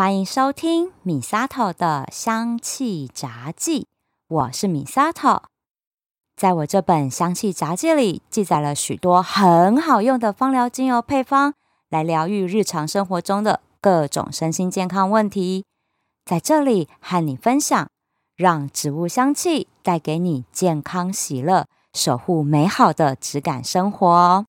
欢迎收听米萨头的香气杂记，我是米萨头。在我这本香气杂记里，记载了许多很好用的芳疗精油配方，来疗愈日常生活中的各种身心健康问题。在这里和你分享，让植物香气带给你健康喜乐，守护美好的质感生活。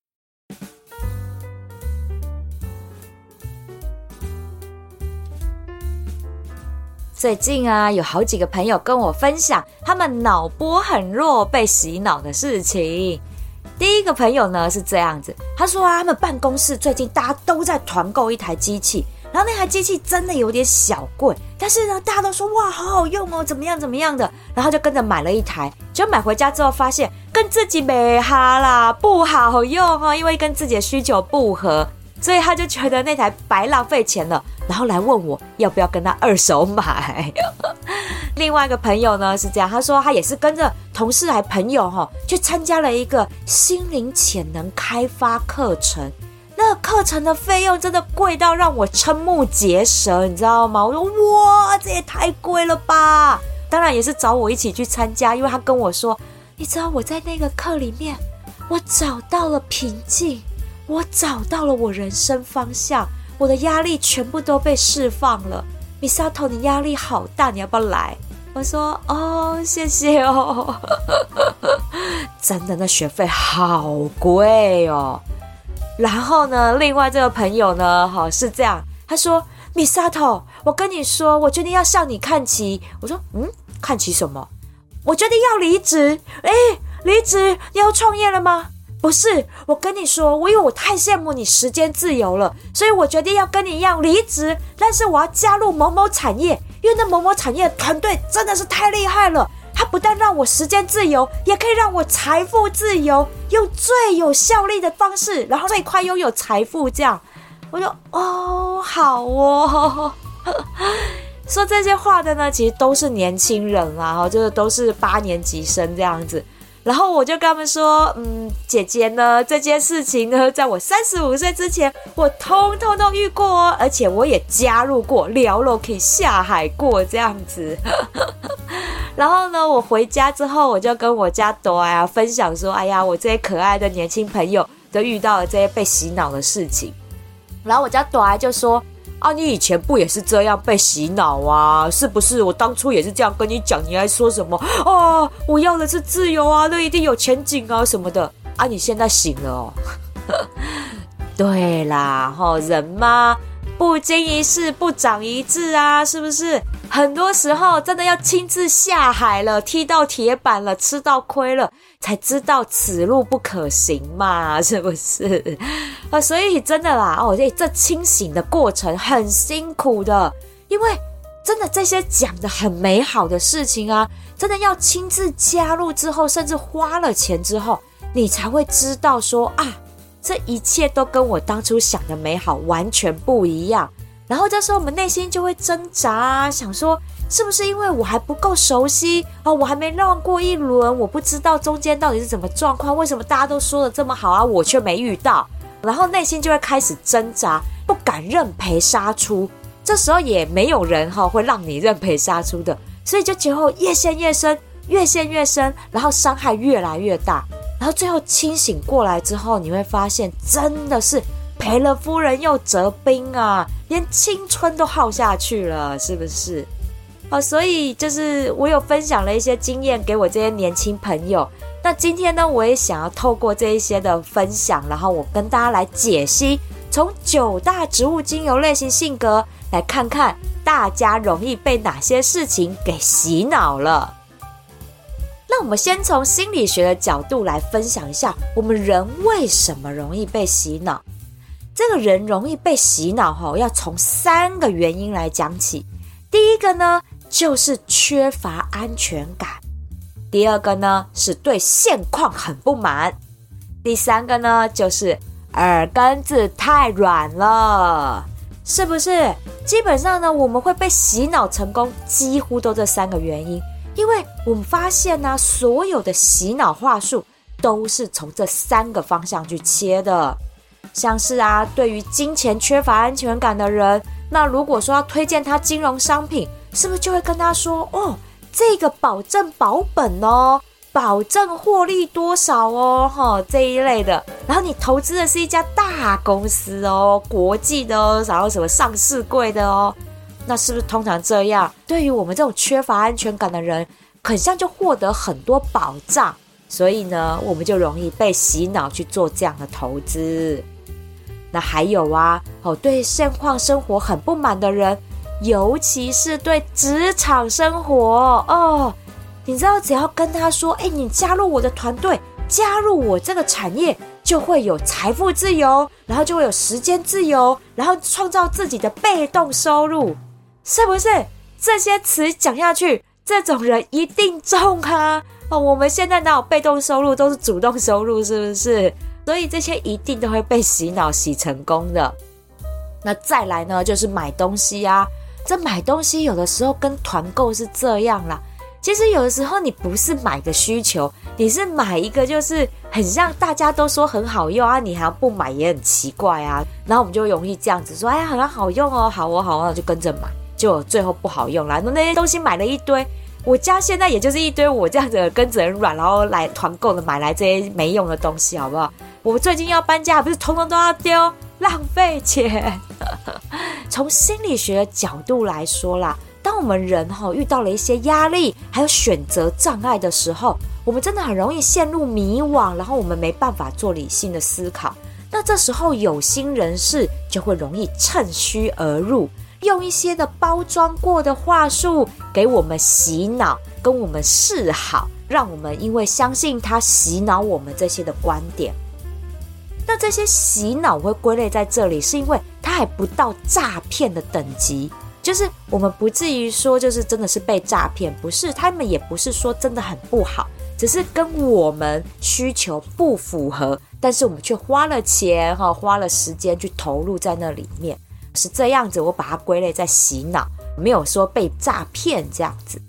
最近啊，有好几个朋友跟我分享他们脑波很弱、被洗脑的事情。第一个朋友呢是这样子，他说啊，他们办公室最近大家都在团购一台机器，然后那台机器真的有点小贵，但是呢，大家都说哇，好好用哦，怎么样怎么样的，然后就跟着买了一台，结果买回家之后发现跟自己没哈啦，不好用哦，因为跟自己的需求不合。所以他就觉得那台白浪费钱了，然后来问我要不要跟他二手买。另外一个朋友呢是这样，他说他也是跟着同事还朋友哈、去参加了一个心灵潜能开发课程。那个课程的费用真的贵到让我瞠目结舌，你知道吗？我说哇，这也太贵了吧！当然也是找我一起去参加，因为他跟我说，你知道我在那个课里面，我找到了平静。我找到了我人生方向，我的压力全部都被释放了。米萨头，你压力好大，你要不要来？我说哦，谢谢哦。真的，那学费好贵哦。然后呢，另外这个朋友呢，好是这样，他说米萨头，我跟你说，我决定要向你看齐。我说嗯，看齐什么？我决定要离职。哎，离职，你要创业了吗？不是，我跟你说，我因为我太羡慕你时间自由了，所以我决定要跟你一样离职，但是我要加入某某产业，因为那某某产业团队真的是太厉害了，它不但让我时间自由，也可以让我财富自由，用最有效率的方式，然后最快拥有财富。这样，我就哦，好哦。说这些话的呢，其实都是年轻人啦，哈，就是都是八年级生这样子。然后我就跟他们说，嗯，姐姐呢，这件事情呢，在我三十五岁之前，我通通都遇过哦，而且我也加入过，聊了可以下海过这样子。然后呢，我回家之后，我就跟我家朵啊分享说，哎呀，我这些可爱的年轻朋友都遇到了这些被洗脑的事情。然后我家朵啊就说。啊，你以前不也是这样被洗脑啊？是不是？我当初也是这样跟你讲，你还说什么？哦，我要的是自由啊，那一定有前景啊什么的。啊，你现在醒了哦。对啦，人嘛，不经一事不长一智啊，是不是？很多时候真的要亲自下海了，踢到铁板了，吃到亏了，才知道此路不可行嘛，是不是？啊，所以真的啦，哦，这这清醒的过程很辛苦的，因为真的这些讲的很美好的事情啊，真的要亲自加入之后，甚至花了钱之后，你才会知道说啊，这一切都跟我当初想的美好完全不一样。然后这时候我们内心就会挣扎，想说是不是因为我还不够熟悉啊，我还没绕过一轮，我不知道中间到底是怎么状况，为什么大家都说的这么好啊，我却没遇到，然后内心就会开始挣扎，不敢认赔杀出。这时候也没有人哈会让你认赔杀出的，所以就最后越陷越深，越陷越深，然后伤害越来越大，然后最后清醒过来之后，你会发现真的是。赔了夫人又折兵啊，连青春都耗下去了，是不是？哦，所以就是我有分享了一些经验给我这些年轻朋友。那今天呢，我也想要透过这一些的分享，然后我跟大家来解析，从九大植物精油类型性格来看看大家容易被哪些事情给洗脑了。那我们先从心理学的角度来分享一下，我们人为什么容易被洗脑？这个人容易被洗脑，哈，要从三个原因来讲起。第一个呢，就是缺乏安全感；第二个呢，是对现况很不满；第三个呢，就是耳根子太软了，是不是？基本上呢，我们会被洗脑成功，几乎都这三个原因。因为我们发现呢，所有的洗脑话术都是从这三个方向去切的。像是啊，对于金钱缺乏安全感的人，那如果说要推荐他金融商品，是不是就会跟他说哦，这个保证保本哦，保证获利多少哦，哈这一类的。然后你投资的是一家大公司哦，国际的哦，然后什么上市柜的哦，那是不是通常这样？对于我们这种缺乏安全感的人，很像就获得很多保障，所以呢，我们就容易被洗脑去做这样的投资。那还有啊，哦，对现况生活很不满的人，尤其是对职场生活哦，你知道，只要跟他说，哎，你加入我的团队，加入我这个产业，就会有财富自由，然后就会有时间自由，然后创造自己的被动收入，是不是？这些词讲下去，这种人一定中啊！哦，我们现在哪有被动收入，都是主动收入，是不是？所以这些一定都会被洗脑洗成功的。那再来呢，就是买东西啊。这买东西有的时候跟团购是这样啦。其实有的时候你不是买个需求，你是买一个就是很像大家都说很好用啊，你还不买也很奇怪啊。然后我们就容易这样子说，哎呀，好像好用哦，好哦，好哦，就跟着买，就最后不好用啦。那那些东西买了一堆。我家现在也就是一堆我这样子跟着很软，然后来团购的买来这些没用的东西，好不好？我最近要搬家，不是通通都要丢，浪费钱。从心理学的角度来说啦，当我们人哈遇到了一些压力，还有选择障碍的时候，我们真的很容易陷入迷惘，然后我们没办法做理性的思考。那这时候有心人士就会容易趁虚而入。用一些的包装过的话术给我们洗脑，跟我们示好，让我们因为相信他洗脑我们这些的观点。那这些洗脑会归类在这里，是因为它还不到诈骗的等级，就是我们不至于说就是真的是被诈骗，不是，他们也不是说真的很不好，只是跟我们需求不符合，但是我们却花了钱哈，花了时间去投入在那里面。是这样子，我把它归类在洗脑，没有说被诈骗这样子。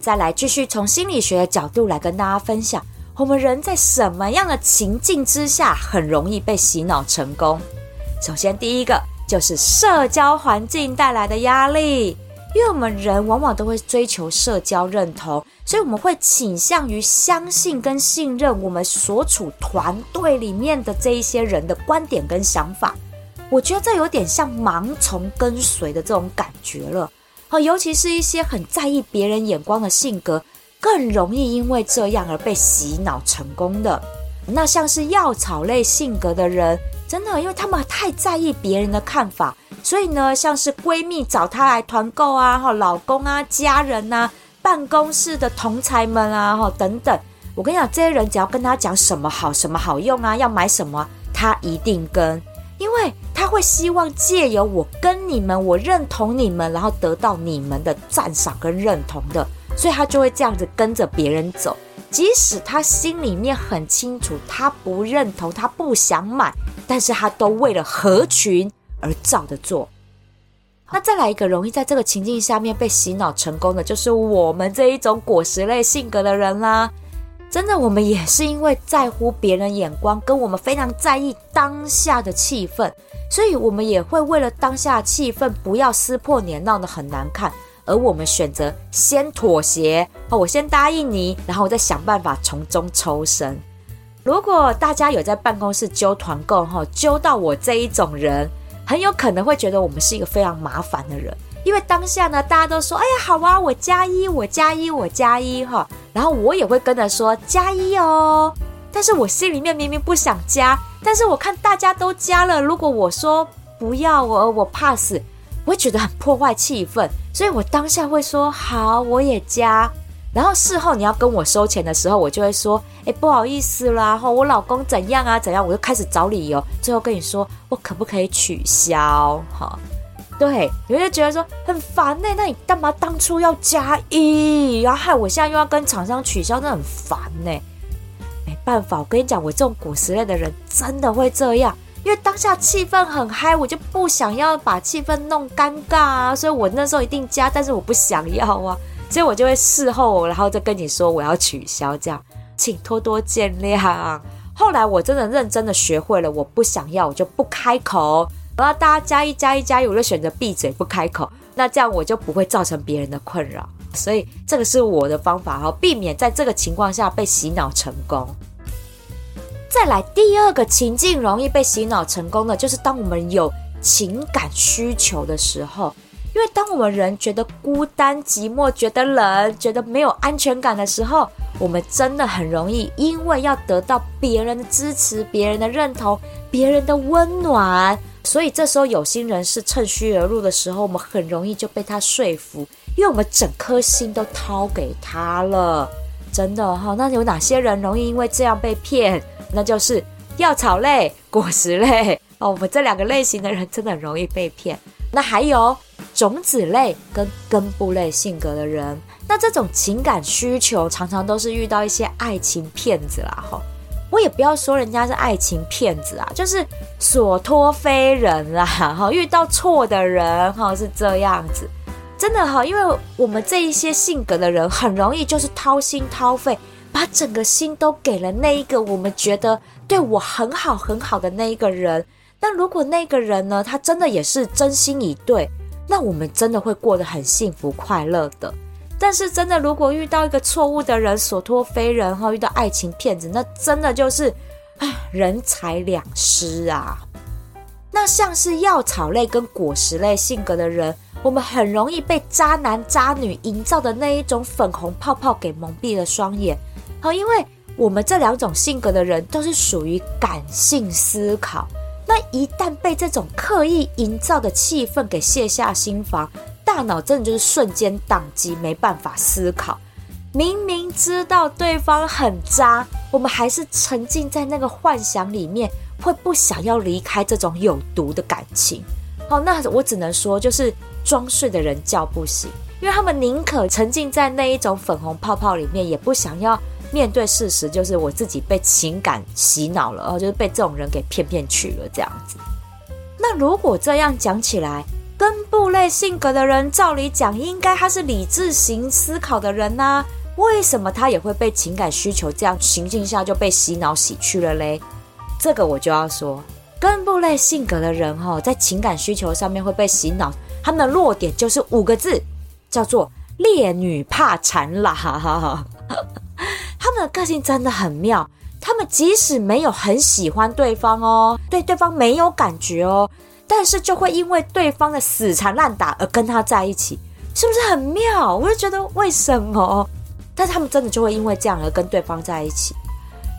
再来继续从心理学的角度来跟大家分享，我们人在什么样的情境之下很容易被洗脑成功？首先，第一个就是社交环境带来的压力，因为我们人往往都会追求社交认同，所以我们会倾向于相信跟信任我们所处团队里面的这一些人的观点跟想法。我觉得这有点像盲从跟随的这种感觉了，好，尤其是一些很在意别人眼光的性格，更容易因为这样而被洗脑成功的。那像是药草类性格的人，真的，因为他们太在意别人的看法，所以呢，像是闺蜜找她来团购啊，哈，老公啊，家人啊，办公室的同侪们啊，哈，等等，我跟你讲，这些人只要跟他讲什么好，什么好用啊，要买什么，他一定跟。因为他会希望借由我跟你们，我认同你们，然后得到你们的赞赏跟认同的，所以他就会这样子跟着别人走，即使他心里面很清楚他不认同，他不想买，但是他都为了合群而照着做。那再来一个容易在这个情境下面被洗脑成功的，就是我们这一种果实类性格的人啦。真的，我们也是因为在乎别人眼光，跟我们非常在意当下的气氛，所以我们也会为了当下气氛不要撕破脸，闹得很难看，而我们选择先妥协，哦我先答应你，然后我再想办法从中抽身。如果大家有在办公室揪团购哈，揪到我这一种人，很有可能会觉得我们是一个非常麻烦的人。因为当下呢，大家都说：“哎呀，好啊，我加一，我加一，我加一，哈。”然后我也会跟着说加一哦。但是我心里面明明不想加，但是我看大家都加了，如果我说不要，我我怕死，我会觉得很破坏气氛，所以我当下会说好，我也加。然后事后你要跟我收钱的时候，我就会说：“哎，不好意思啦，哈，我老公怎样啊，怎样？”我就开始找理由，最后跟你说我可不可以取消，哈。对，有人觉得说很烦呢，那你干嘛当初要加一？然后害我现在又要跟厂商取消，那很烦呢。没办法，我跟你讲，我这种果实类的人真的会这样，因为当下气氛很嗨，我就不想要把气氛弄尴尬啊，所以我那时候一定加，但是我不想要啊，所以我就会事后然后再跟你说我要取消，这样请多多见谅。后来我真的认真的学会了，我不想要我就不开口。然后大家加一加一加一，我就选择闭嘴不开口。那这样我就不会造成别人的困扰。所以这个是我的方法哈，避免在这个情况下被洗脑成功。再来第二个情境容易被洗脑成功的，就是当我们有情感需求的时候。因为当我们人觉得孤单寂寞、觉得冷、觉得没有安全感的时候，我们真的很容易因为要得到别人的支持、别人的认同、别人的温暖，所以这时候有心人士趁虚而入的时候，我们很容易就被他说服，因为我们整颗心都掏给他了。真的哈，那有哪些人容易因为这样被骗？那就是药草类、果实类 哦，我们这两个类型的人真的很容易被骗。那还有。种子类跟根部类性格的人，那这种情感需求常常都是遇到一些爱情骗子啦，哈，我也不要说人家是爱情骗子啊，就是所托非人啦，哈，遇到错的人，哈，是这样子，真的哈，因为我们这一些性格的人，很容易就是掏心掏肺，把整个心都给了那一个我们觉得对我很好很好的那一个人，但如果那个人呢，他真的也是真心以对。那我们真的会过得很幸福快乐的，但是真的如果遇到一个错误的人，所托非人哈，遇到爱情骗子，那真的就是，唉，人财两失啊。那像是药草类跟果实类性格的人，我们很容易被渣男渣女营造的那一种粉红泡泡给蒙蔽了双眼，哦，因为我们这两种性格的人都是属于感性思考。那一旦被这种刻意营造的气氛给卸下心防，大脑真的就是瞬间宕机，没办法思考。明明知道对方很渣，我们还是沉浸在那个幻想里面，会不想要离开这种有毒的感情。好，那我只能说，就是装睡的人叫不醒，因为他们宁可沉浸在那一种粉红泡泡里面，也不想要。面对事实，就是我自己被情感洗脑了，然哦，就是被这种人给骗骗去了这样子。那如果这样讲起来，根部类性格的人，照理讲应该他是理智型思考的人呐，为什么他也会被情感需求这样情境下就被洗脑洗去了嘞？这个我就要说，根部类性格的人哈，在情感需求上面会被洗脑，他们的弱点就是五个字，叫做烈女怕缠啦，哈哈哈。他们的个性真的很妙，他们即使没有很喜欢对方哦，对对方没有感觉哦，但是就会因为对方的死缠烂打而跟他在一起，是不是很妙？我就觉得为什么？但他们真的就会因为这样而跟对方在一起。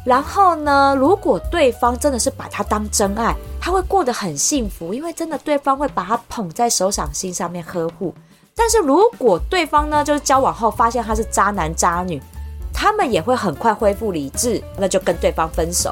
然后呢，如果对方真的是把他当真爱，他会过得很幸福，因为真的对方会把他捧在手掌心上面呵护。但是如果对方呢，就是交往后发现他是渣男渣女。他们也会很快恢复理智，那就跟对方分手。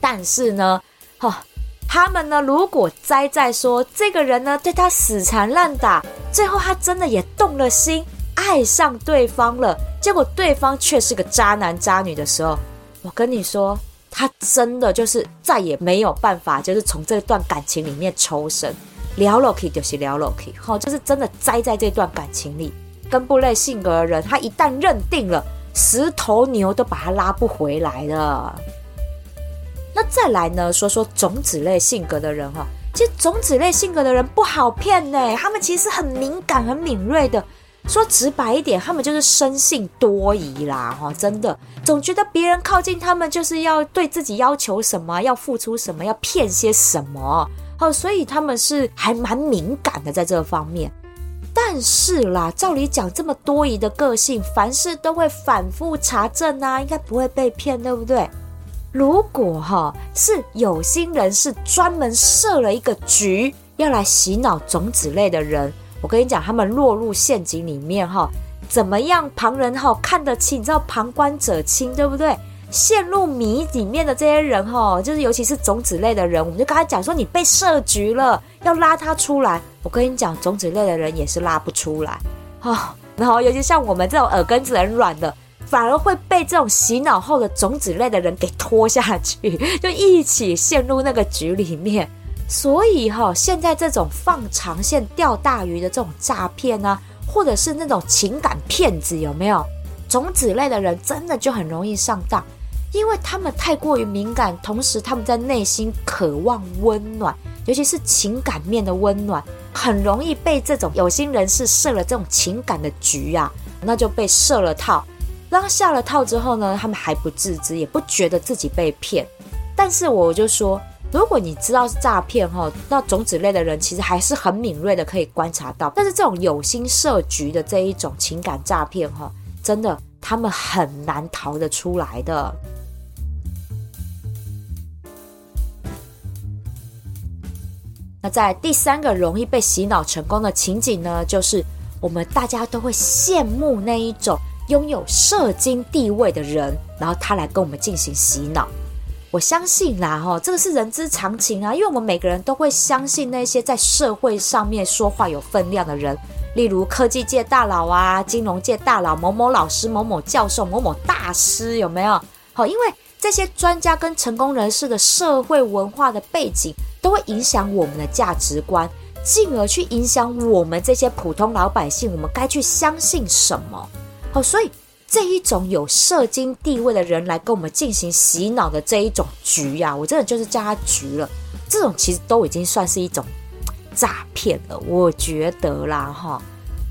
但是呢，哈、他们呢，如果栽在说这个人呢对他死缠烂打，最后他真的也动了心，爱上对方了，结果对方却是个渣男渣女的时候，我跟你说，他真的就是再也没有办法，就是从这段感情里面抽身，聊了落去就是了落去，哈，就是真的栽在这段感情里。根部类性格的人，他一旦认定了。十头牛都把他拉不回来了。那再来呢？说说种子类性格的人哈，其实种子类性格的人不好骗呢。他们其实很敏感、很敏锐的。说直白一点，他们就是生性多疑啦。哈，真的总觉得别人靠近他们就是要对自己要求什么，要付出什么，要骗些什么。哦，所以他们是还蛮敏感的在这方面。但是啦，照理讲，这么多疑的个性，凡事都会反复查证啊，应该不会被骗，对不对？如果哈是有心人是专门设了一个局，要来洗脑种子类的人，我跟你讲，他们落入陷阱里面哈，怎么样？旁人哈看得清，你知道旁观者清，对不对？陷入迷里面的这些人哈，就是尤其是种子类的人，我们就跟他讲说，你被设局了，要拉他出来。我跟你讲，种子类的人也是拉不出来哦。然后，尤其像我们这种耳根子很软的，反而会被这种洗脑后的种子类的人给拖下去，就一起陷入那个局里面。所以哈，现在这种放长线钓大鱼的这种诈骗啊，或者是那种情感骗子，有没有？种子类的人真的就很容易上当。因为他们太过于敏感，同时他们在内心渴望温暖，尤其是情感面的温暖，很容易被这种有心人士设了这种情感的局啊，那就被设了套。当下了套之后呢，他们还不自知，也不觉得自己被骗。但是我就说，如果你知道是诈骗哈，那种子类的人其实还是很敏锐的，可以观察到。但是这种有心设局的这一种情感诈骗哈，真的他们很难逃得出来的。那在第三个容易被洗脑成功的情景呢，就是我们大家都会羡慕那一种拥有社经地位的人，然后他来跟我们进行洗脑。我相信啦，哈，这个是人之常情啊，因为我们每个人都会相信那些在社会上面说话有分量的人，例如科技界大佬啊、金融界大佬、某某老师、某某教授、某某大师，有没有？好，因为这些专家跟成功人士的社会文化的背景。都会影响我们的价值观，进而去影响我们这些普通老百姓，我们该去相信什么？好，所以这一种有社经地位的人来跟我们进行洗脑的这一种局呀、我真的就是叫他局了。这种其实都已经算是一种诈骗了，我觉得啦，哈。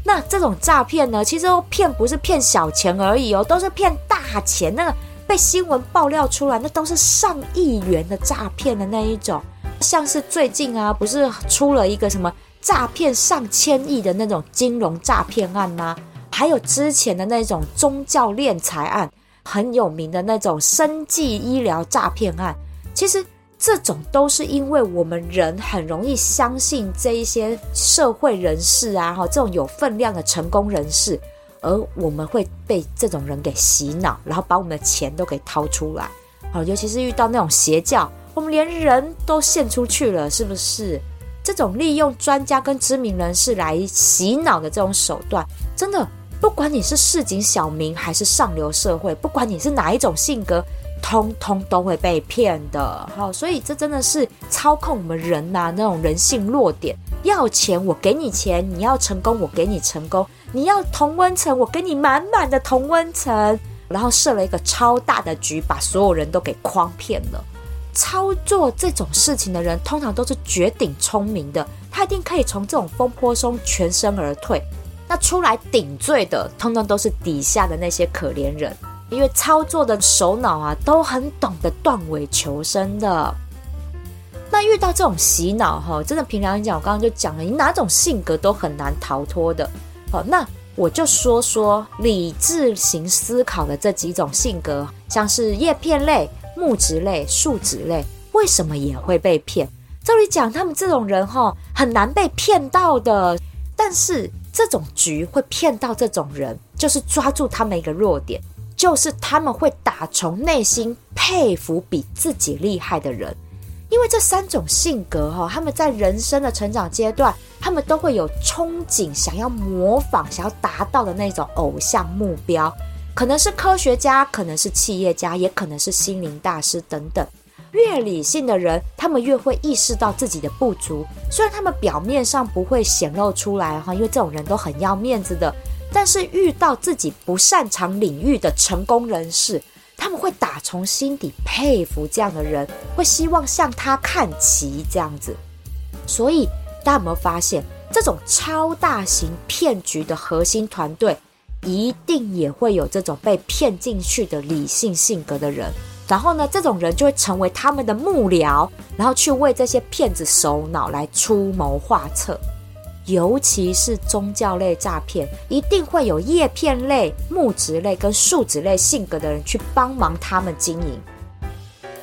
那这种诈骗呢，其实骗不是骗小钱而已哦，都是骗大钱。那个被新闻爆料出来，那都是上亿元的诈骗的那一种。像是最近啊，不是出了一个什么诈骗上千亿的那种金融诈骗案吗？还有之前的那种宗教敛财案，很有名的那种生计医疗诈骗案。其实这种都是因为我们人很容易相信这一些社会人士啊，哈，这种有分量的成功人士，而我们会被这种人给洗脑，然后把我们的钱都给掏出来。好，尤其是遇到那种邪教。我们连人都献出去了，是不是？这种利用专家跟知名人士来洗脑的这种手段，真的，不管你是市井小民还是上流社会，不管你是哪一种性格，通通都会被骗的。好，所以这真的是操控我们人呐、那种人性弱点。要钱我给你钱，你要成功我给你成功，你要同温层我给你满满的同温层，然后设了一个超大的局，把所有人都给诓骗了。操作这种事情的人，通常都是绝顶聪明的，他一定可以从这种风波中全身而退。那出来顶罪的，通常都是底下的那些可怜人，因为操作的首脑啊，都很懂得断尾求生的。那遇到这种洗脑哈，真的平常讲，我刚刚就讲了，你哪种性格都很难逃脱的。好，那我就说说理智型思考的这几种性格，像是叶片类。木质类、树脂类为什么也会被骗？照理讲，他们这种人哈很难被骗到的。但是这种局会骗到这种人，就是抓住他们一个弱点，就是他们会打从内心佩服比自己厉害的人。因为这三种性格哈，他们在人生的成长阶段，他们都会有憧憬，想要模仿、想要达到的那种偶像目标。可能是科学家，可能是企业家，也可能是心灵大师等等。越理性的人，他们越会意识到自己的不足。虽然他们表面上不会显露出来哈，因为这种人都很要面子的。但是遇到自己不擅长领域的成功人士，他们会打从心底佩服这样的人，会希望向他看齐这样子。所以大家有没有发现，这种超大型骗局的核心团队？一定也会有这种被骗进去的理性性格的人，然后呢，这种人就会成为他们的幕僚，然后去为这些骗子首脑来出谋划策。尤其是宗教类诈骗，一定会有叶片类、木质类跟树脂类性格的人去帮忙他们经营。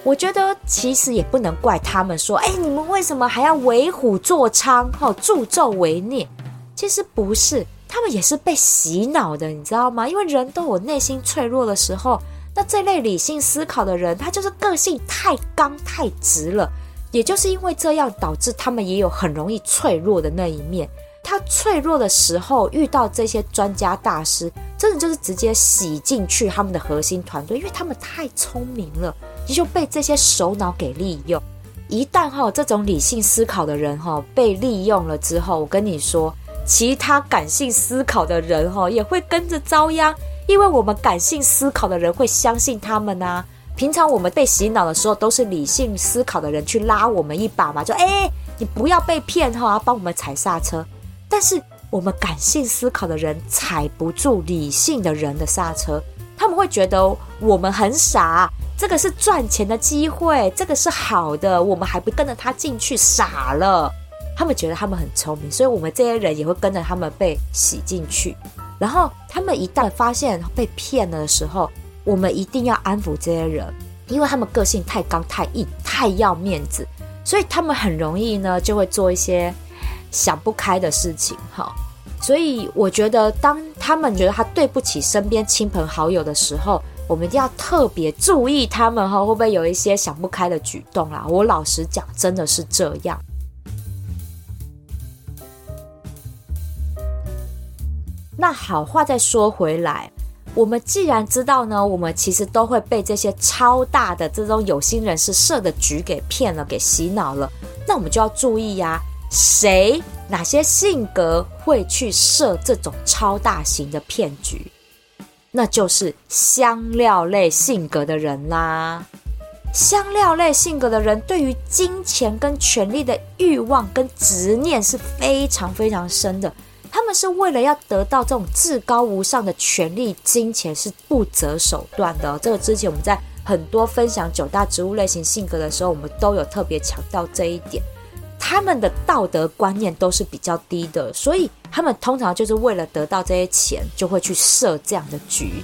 我觉得其实也不能怪他们说，哎，你们为什么还要为虎作伥，哦，助纣为虐？其实不是。他们也是被洗脑的，你知道吗？因为人都有内心脆弱的时候，那这类理性思考的人，他就是个性太刚太直了。也就是因为这样，导致他们也有很容易脆弱的那一面。他脆弱的时候，遇到这些专家大师，真的就是直接洗进去他们的核心团队，因为他们太聪明了，也就被这些首脑给利用。一旦哈这种理性思考的人哈被利用了之后，我跟你说。其他感性思考的人哈也会跟着遭殃，因为我们感性思考的人会相信他们啊。平常我们被洗脑的时候，都是理性思考的人去拉我们一把嘛，就哎，你不要被骗哈，帮我们踩刹车。但是我们感性思考的人踩不住理性的人的刹车，他们会觉得我们很傻，这个是赚钱的机会，这个是好的，我们还不跟着他进去，傻了。他们觉得他们很聪明，所以我们这些人也会跟着他们被洗进去。然后他们一旦发现被骗了的时候，我们一定要安抚这些人，因为他们个性太刚太硬，太要面子，所以他们很容易呢就会做一些想不开的事情。哈，所以我觉得当他们觉得他对不起身边亲朋好友的时候，我们一定要特别注意他们哈会不会有一些想不开的举动啦。我老实讲，真的是这样。那好，话再说回来，我们既然知道呢，我们其实都会被这些超大的这种有心人士设的局给骗了，给洗脑了。那我们就要注意呀，谁哪些性格会去设这种超大型的骗局？那就是香料类性格的人啦。香料类性格的人，对于金钱跟权力的欲望跟执念是非常非常深的。他们是为了要得到这种至高无上的权力、金钱，是不择手段的。这个之前我们在很多分享九大植物类型性格的时候，我们都有特别强调这一点。他们的道德观念都是比较低的，所以他们通常就是为了得到这些钱，就会去设这样的局。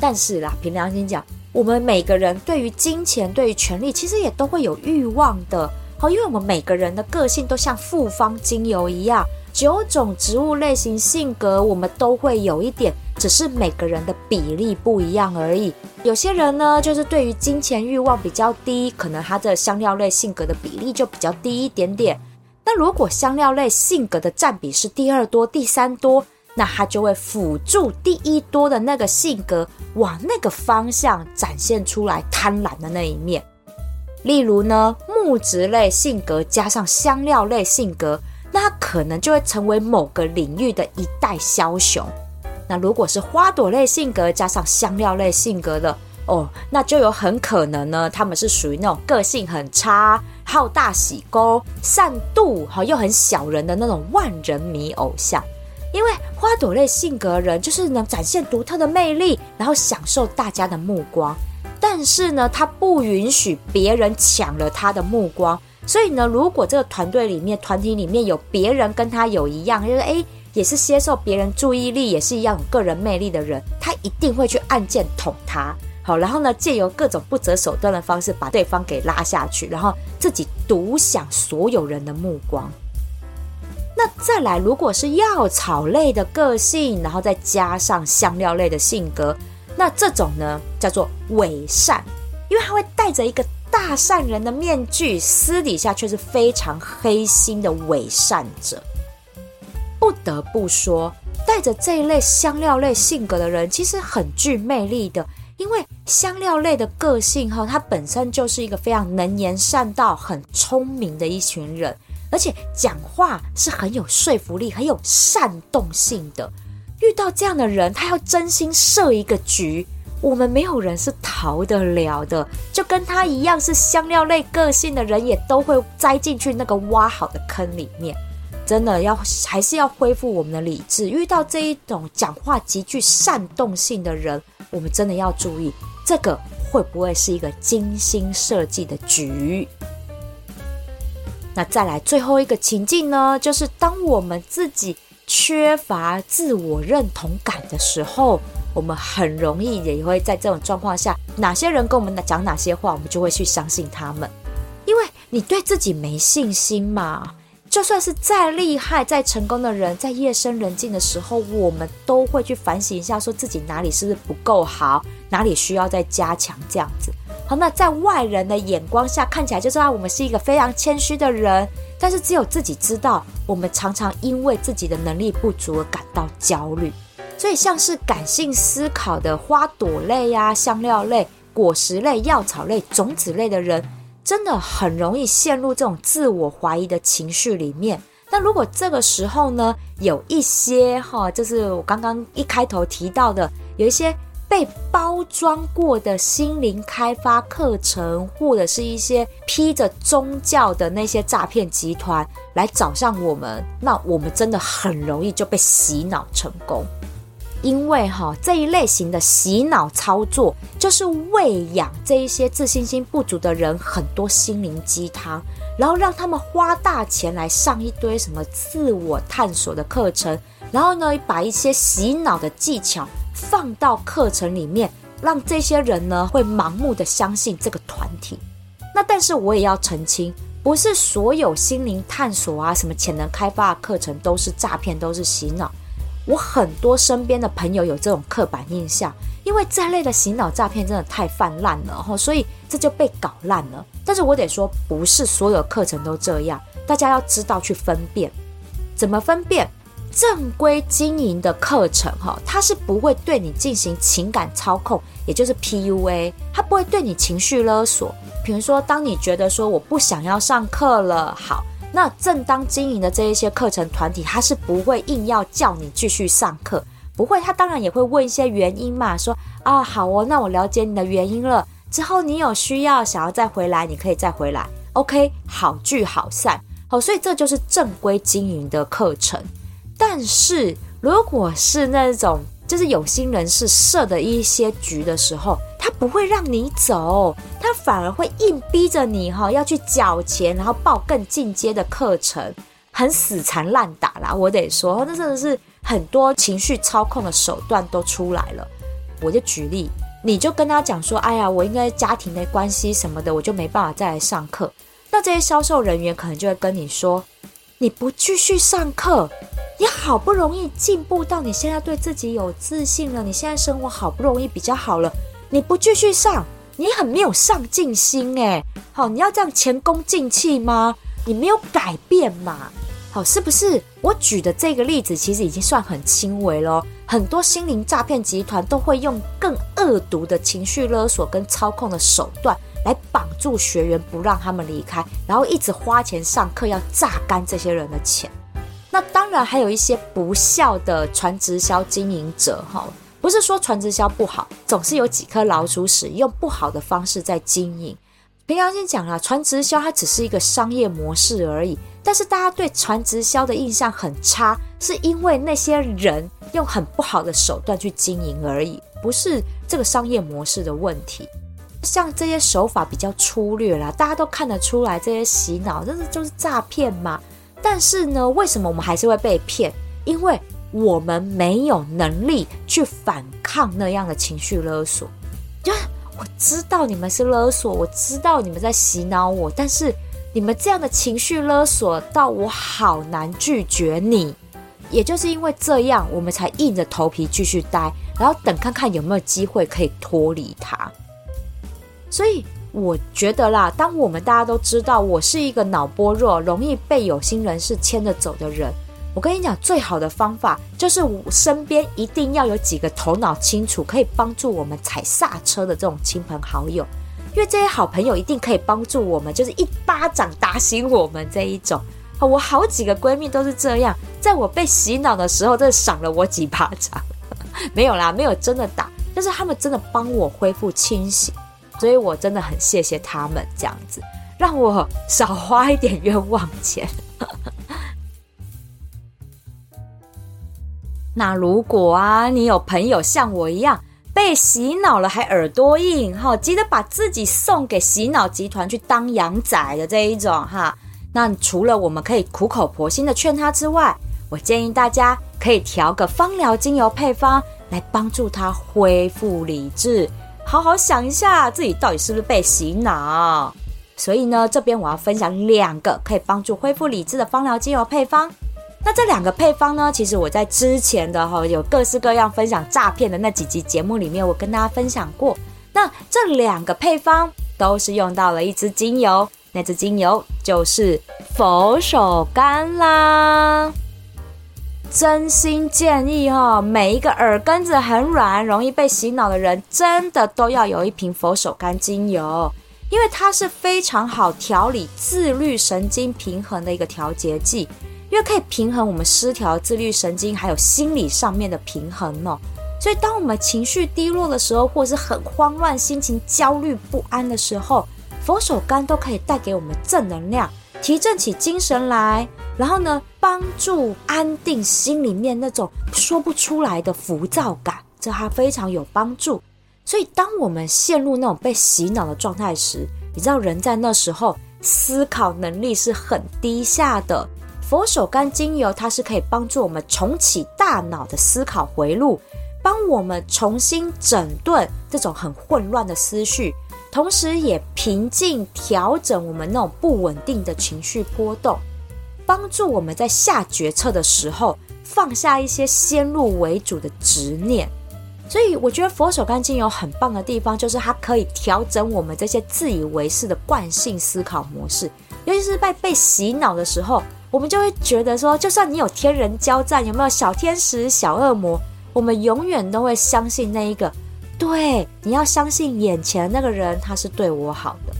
但是啦，凭良心讲，我们每个人对于金钱、对于权力，其实也都会有欲望的。好，因为我们每个人的个性都像复方精油一样。九种植物类型性格，我们都会有一点，只是每个人的比例不一样而已。有些人呢，就是对于金钱欲望比较低，可能他的香料类性格的比例就比较低一点点。那如果香料类性格的占比是第二多、第三多，那他就会辅助第一多的那个性格往那个方向展现出来贪婪的那一面。例如呢，木质类性格加上香料类性格。那可能就会成为某个领域的一代枭雄。那如果是花朵类性格加上香料类性格的哦，那就有很可能呢，他们是属于那种个性很差、好大喜功、善妒哈又很小人的那种万人迷偶像。因为花朵类性格人就是能展现独特的魅力，然后享受大家的目光，但是呢，他不允许别人抢了他的目光。所以呢，如果这个团队里面、团体里面有别人跟他有一样，就是诶，也是接受别人注意力，也是一样有个人魅力的人，他一定会去按键捅他。好，然后呢，借由各种不择手段的方式把对方给拉下去，然后自己独享所有人的目光。那再来，如果是药草类的个性，然后再加上香料类的性格，那这种呢叫做伪善，因为他会带着一个。大善人的面具，私底下却是非常黑心的伪善者。不得不说，带着这一类香料类性格的人，其实很具魅力的。因为香料类的个性哈，它本身就是一个非常能言善道、很聪明的一群人，而且讲话是很有说服力、很有煽动性的。遇到这样的人，他要真心设一个局。我们没有人是逃得了的，就跟他一样是香料类个性的人，也都会栽进去那个挖好的坑里面。真的要还是要恢复我们的理智。遇到这一种讲话极具煽动性的人，我们真的要注意，这个会不会是一个精心设计的局？那再来最后一个情境呢，就是当我们自己缺乏自我认同感的时候。我们很容易也会在这种状况下，哪些人跟我们讲哪些话，我们就会去相信他们，因为你对自己没信心嘛。就算是再厉害、再成功的人，在夜深人静的时候，我们都会去反省一下，说自己哪里是不是不够好，哪里需要再加强，这样子。好，那在外人的眼光下看起来，就知道我们是一个非常谦虚的人，但是只有自己知道，我们常常因为自己的能力不足而感到焦虑。所以，像是感性思考的花朵类呀、香料类、果实类、药草类、种子类的人，真的很容易陷入这种自我怀疑的情绪里面。那如果这个时候呢，有一些哈，就是我刚刚一开头提到的，有一些被包装过的心灵开发课程，或者是一些披着宗教的那些诈骗集团来找上我们，那我们真的很容易就被洗脑成功。因为哈这一类型的洗脑操作，就是喂养这一些自信心不足的人很多心灵鸡汤，然后让他们花大钱来上一堆什么自我探索的课程，然后呢把一些洗脑的技巧。放到课程里面，让这些人呢会盲目的相信这个团体。那但是我也要澄清，不是所有心灵探索啊、什么潜能开发的课程都是诈骗，都是洗脑。我很多身边的朋友有这种刻板印象，因为这类的洗脑诈骗真的太泛滥了，所以这就被搞烂了。但是我得说，不是所有课程都这样，大家要知道去分辨，怎么分辨？正规经营的课程，哈，它是不会对你进行情感操控，也就是 PUA，它不会对你情绪勒索。比如说，当你觉得说我不想要上课了，好，那正当经营的这一些课程团体，他是不会硬要叫你继续上课，不会，他当然也会问一些原因嘛，说啊，好哦，那我了解你的原因了，之后你有需要想要再回来，你可以再回来，OK，好聚好散，好，所以这就是正规经营的课程。但是，如果是那种就是有心人士设的一些局的时候，他不会让你走，他反而会硬逼着你哈要去缴钱，然后报更进阶的课程，很死缠烂打啦。我得说，那真的是很多情绪操控的手段都出来了。我就举例，你就跟他讲说，哎呀，我应该家庭的关系什么的，我就没办法再来上课。那这些销售人员可能就会跟你说，你不继续上课。你好不容易进步到你现在对自己有自信了，你现在生活好不容易比较好了，你不继续上，你很没有上进心诶。好，你要这样前功尽弃吗？你没有改变嘛？好，是不是？我举的这个例子其实已经算很轻微了。很多心灵诈骗集团都会用更恶毒的情绪勒索跟操控的手段来绑住学员，不让他们离开，然后一直花钱上课，要榨干这些人的钱。那当然还有一些不孝的传直销经营者哈，不是说传直销不好，总是有几颗老鼠屎用不好的方式在经营。平常心讲啊，传直销它只是一个商业模式而已，但是大家对传直销的印象很差，是因为那些人用很不好的手段去经营而已，不是这个商业模式的问题。像这些手法比较粗略啦，大家都看得出来，这些洗脑，这是就是诈骗嘛。但是呢，为什么我们还是会被骗？因为我们没有能力去反抗那样的情绪勒索。就我知道你们是勒索，我知道你们在洗脑我，但是你们这样的情绪勒索到我好难拒绝你。也就是因为这样，我们才硬着头皮继续待，然后等看看有没有机会可以脱离它。所以。我觉得啦，当我们大家都知道我是一个脑波弱、容易被有心人士牵着走的人，我跟你讲，最好的方法就是我身边一定要有几个头脑清楚、可以帮助我们踩刹车的这种亲朋好友，因为这些好朋友一定可以帮助我们，就是一巴掌打醒我们这一种。我好几个闺蜜都是这样，在我被洗脑的时候，真的赏了我几巴掌。没有啦，没有真的打，但是他们真的帮我恢复清醒。所以我真的很谢谢他们这样子，让我少花一点冤枉钱。那如果啊，你有朋友像我一样被洗脑了，还耳朵硬，哈，急得把自己送给洗脑集团去当羊仔的这一种哈。那除了我们可以苦口婆心的劝他之外，我建议大家可以调个芳疗精油配方来帮助他恢复理智。好好想一下，自己到底是不是被洗脑？所以呢，这边我要分享两个可以帮助恢复理智的芳疗精油配方。那这两个配方呢，其实我在之前的哈有各式各样分享诈骗的那几集节目里面，我跟大家分享过。那这两个配方都是用到了一支精油，那支精油就是佛手柑啦。真心建议哈，每一个耳根子很软、容易被洗脑的人，真的都要有一瓶佛手柑精油，因为它是非常好调理自律神经平衡的一个调节剂，因为可以平衡我们失调自律神经还有心理上面的平衡哦。所以当我们情绪低落的时候，或是很慌乱、心情焦虑不安的时候，佛手柑都可以带给我们正能量，提振起精神来，然后呢，帮助安定心里面那种说不出来的浮躁感，这还非常有帮助。所以，当我们陷入那种被洗脑的状态时，你知道人在那时候思考能力是很低下的。佛手柑精油它是可以帮助我们重启大脑的思考回路，帮我们重新整顿这种很混乱的思绪。同时，也平静调整我们那种不稳定的情绪波动，帮助我们在下决策的时候放下一些先入为主的执念。所以，我觉得佛手柑精油很棒的地方，就是它可以调整我们这些自以为是的惯性思考模式。尤其是在被洗脑的时候，我们就会觉得说，就算你有天人交战，有没有小天使、小恶魔，我们永远都会相信那一个。对，你要相信眼前那个人，他是对我好的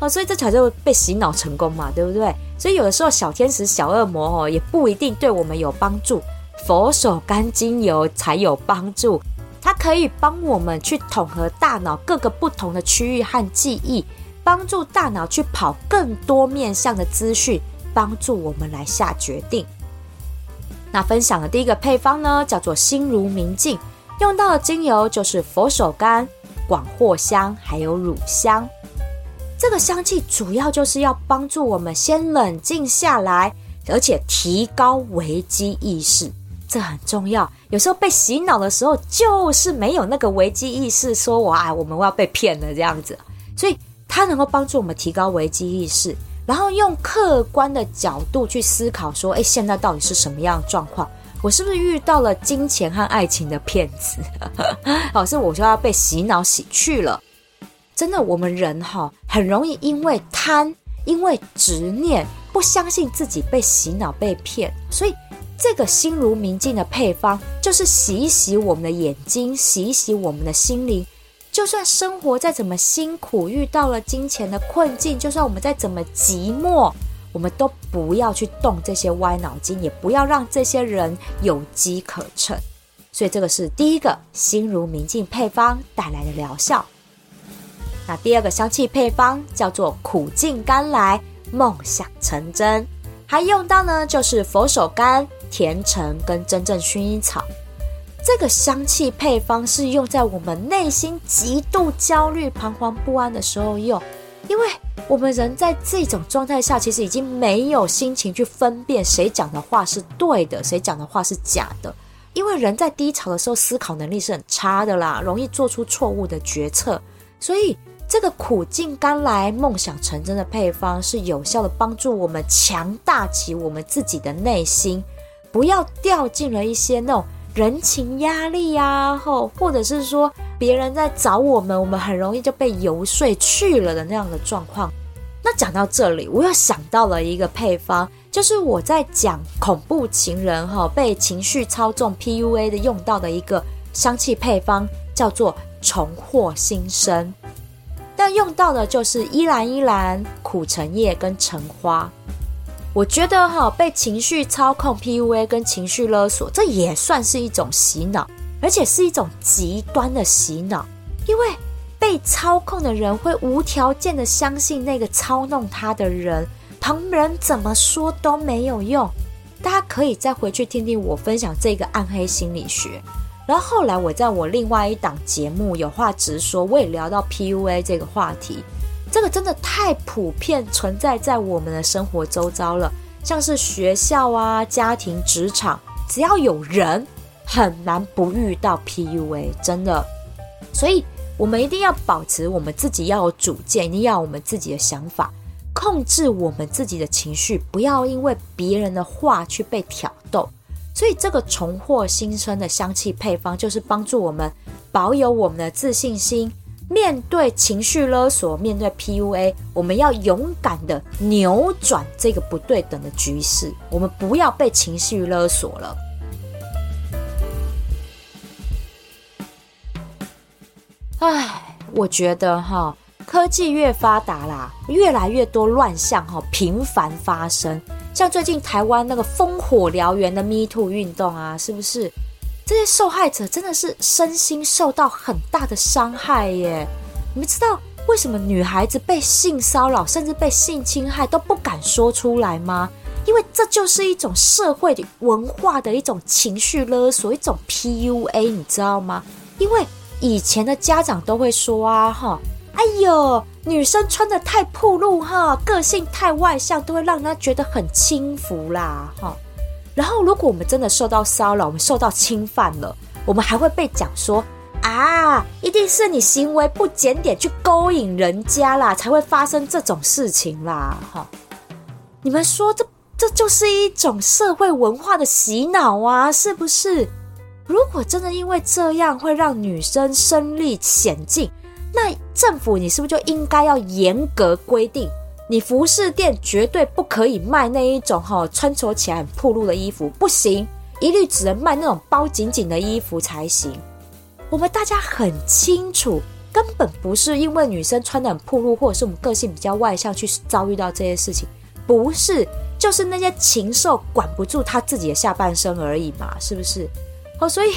哦，所以这才就被洗脑成功嘛，对不对？所以有的时候小天使、小恶魔哦，也不一定对我们有帮助，佛手柑精油才有帮助，它可以帮我们去统合大脑各个不同的区域和记忆，帮助大脑去跑更多面向的资讯，帮助我们来下决定。那分享的第一个配方呢，叫做心如明镜。用到的精油就是佛手柑、广藿香，还有乳香。这个香气主要就是要帮助我们先冷静下来，而且提高危机意识，这很重要。有时候被洗脑的时候，就是没有那个危机意识，说哇，我们要被骗了这样子。所以它能够帮助我们提高危机意识，然后用客观的角度去思考，说，哎，现在到底是什么样的状况？我是不是遇到了金钱和爱情的骗子？好，是我就要被洗脑洗去了。真的，我们人哈很容易因为贪，因为执念，不相信自己被洗脑被骗。所以，这个心如明镜的配方，就是洗一洗我们的眼睛，洗一洗我们的心灵。就算生活再怎么辛苦，遇到了金钱的困境，就算我们再怎么寂寞。我们都不要去动这些歪脑筋，也不要让这些人有机可乘。所以这个是第一个心如明镜配方带来的疗效。那第二个香气配方叫做苦尽甘来，梦想成真，还用到呢就是佛手柑、甜橙跟真正薰衣草。这个香气配方是用在我们内心极度焦虑、彷徨不安的时候用。因为我们人在这种状态下，其实已经没有心情去分辨谁讲的话是对的，谁讲的话是假的。因为人在低潮的时候，思考能力是很差的啦，容易做出错误的决策。所以，这个苦尽甘来、梦想成真的配方，是有效的帮助我们强大起我们自己的内心，不要掉进了一些那种人情压力呀，或或者是说。别人在找我们，我们很容易就被游说去了的那样的状况。那讲到这里，我又想到了一个配方，就是我在讲恐怖情人哈被情绪操纵 PUA 的用到的一个香气配方，叫做重获新生。但用到的就是依兰依兰、苦橙叶跟橙花。我觉得哈被情绪操控 PUA 跟情绪勒索，这也算是一种洗脑。而且是一种极端的洗脑，因为被操控的人会无条件的相信那个操弄他的人，旁人怎么说都没有用。大家可以再回去听听我分享这个暗黑心理学。然后后来我在我另外一档节目有话直说，我也聊到 PUA 这个话题。这个真的太普遍存在在我们的生活周遭了，像是学校啊、家庭、职场，只要有人。很难不遇到 PUA，真的，所以我们一定要保持我们自己要有主见，一定要有我们自己的想法，控制我们自己的情绪，不要因为别人的话去被挑逗。所以这个重获新生的香气配方，就是帮助我们保有我们的自信心，面对情绪勒索，面对 PUA，我们要勇敢的扭转这个不对等的局势，我们不要被情绪勒索了。唉，我觉得哈，科技越发达啦，越来越多乱象哈频繁发生。像最近台湾那个烽火燎原的 Me Too 运动啊，是不是？这些受害者真的是身心受到很大的伤害耶。你们知道为什么女孩子被性骚扰甚至被性侵害都不敢说出来吗？因为这就是一种社会的文化的一种情绪勒索，一种 PUA，你知道吗？因为以前的家长都会说啊，哈，哎呦，女生穿得太暴露哈，个性太外向，都会让人家觉得很轻浮啦，哈。然后，如果我们真的受到骚扰，我们受到侵犯了，我们还会被讲说啊，一定是你行为不检点，去勾引人家啦，才会发生这种事情啦，哈。你们说这？这就是一种社会文化的洗脑啊，是不是？如果真的因为这样会让女生身历险境，那政府你是不是就应该要严格规定，你服饰店绝对不可以卖那一种哈穿着起来很暴露的衣服，不行，一律只能卖那种包紧紧的衣服才行。我们大家很清楚，根本不是因为女生穿得很暴露，或者是我们个性比较外向去遭遇到这些事情，不是。就是那些禽兽管不住他自己的下半身而已嘛，是不是？哦，所以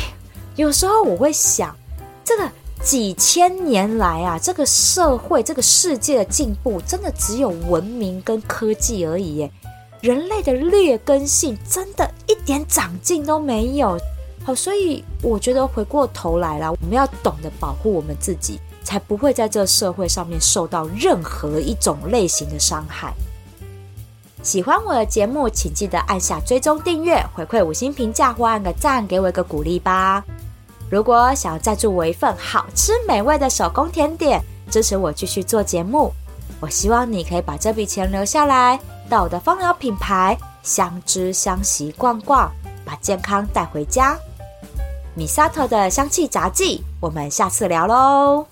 有时候我会想，这个几千年来啊，这个社会、这个世界的进步，真的只有文明跟科技而已耶。人类的劣根性真的一点长进都没有。好，所以我觉得回过头来了，我们要懂得保护我们自己，才不会在这社会上面受到任何一种类型的伤害。喜欢我的节目，请记得按下追踪订阅，回馈五星评价或按个赞，给我一个鼓励吧。如果想要赞助我一份好吃美味的手工甜点，支持我继续做节目，我希望你可以把这笔钱留下来，到我的芳疗品牌香知香息逛逛，把健康带回家。米萨特的香气杂技，我们下次聊喽。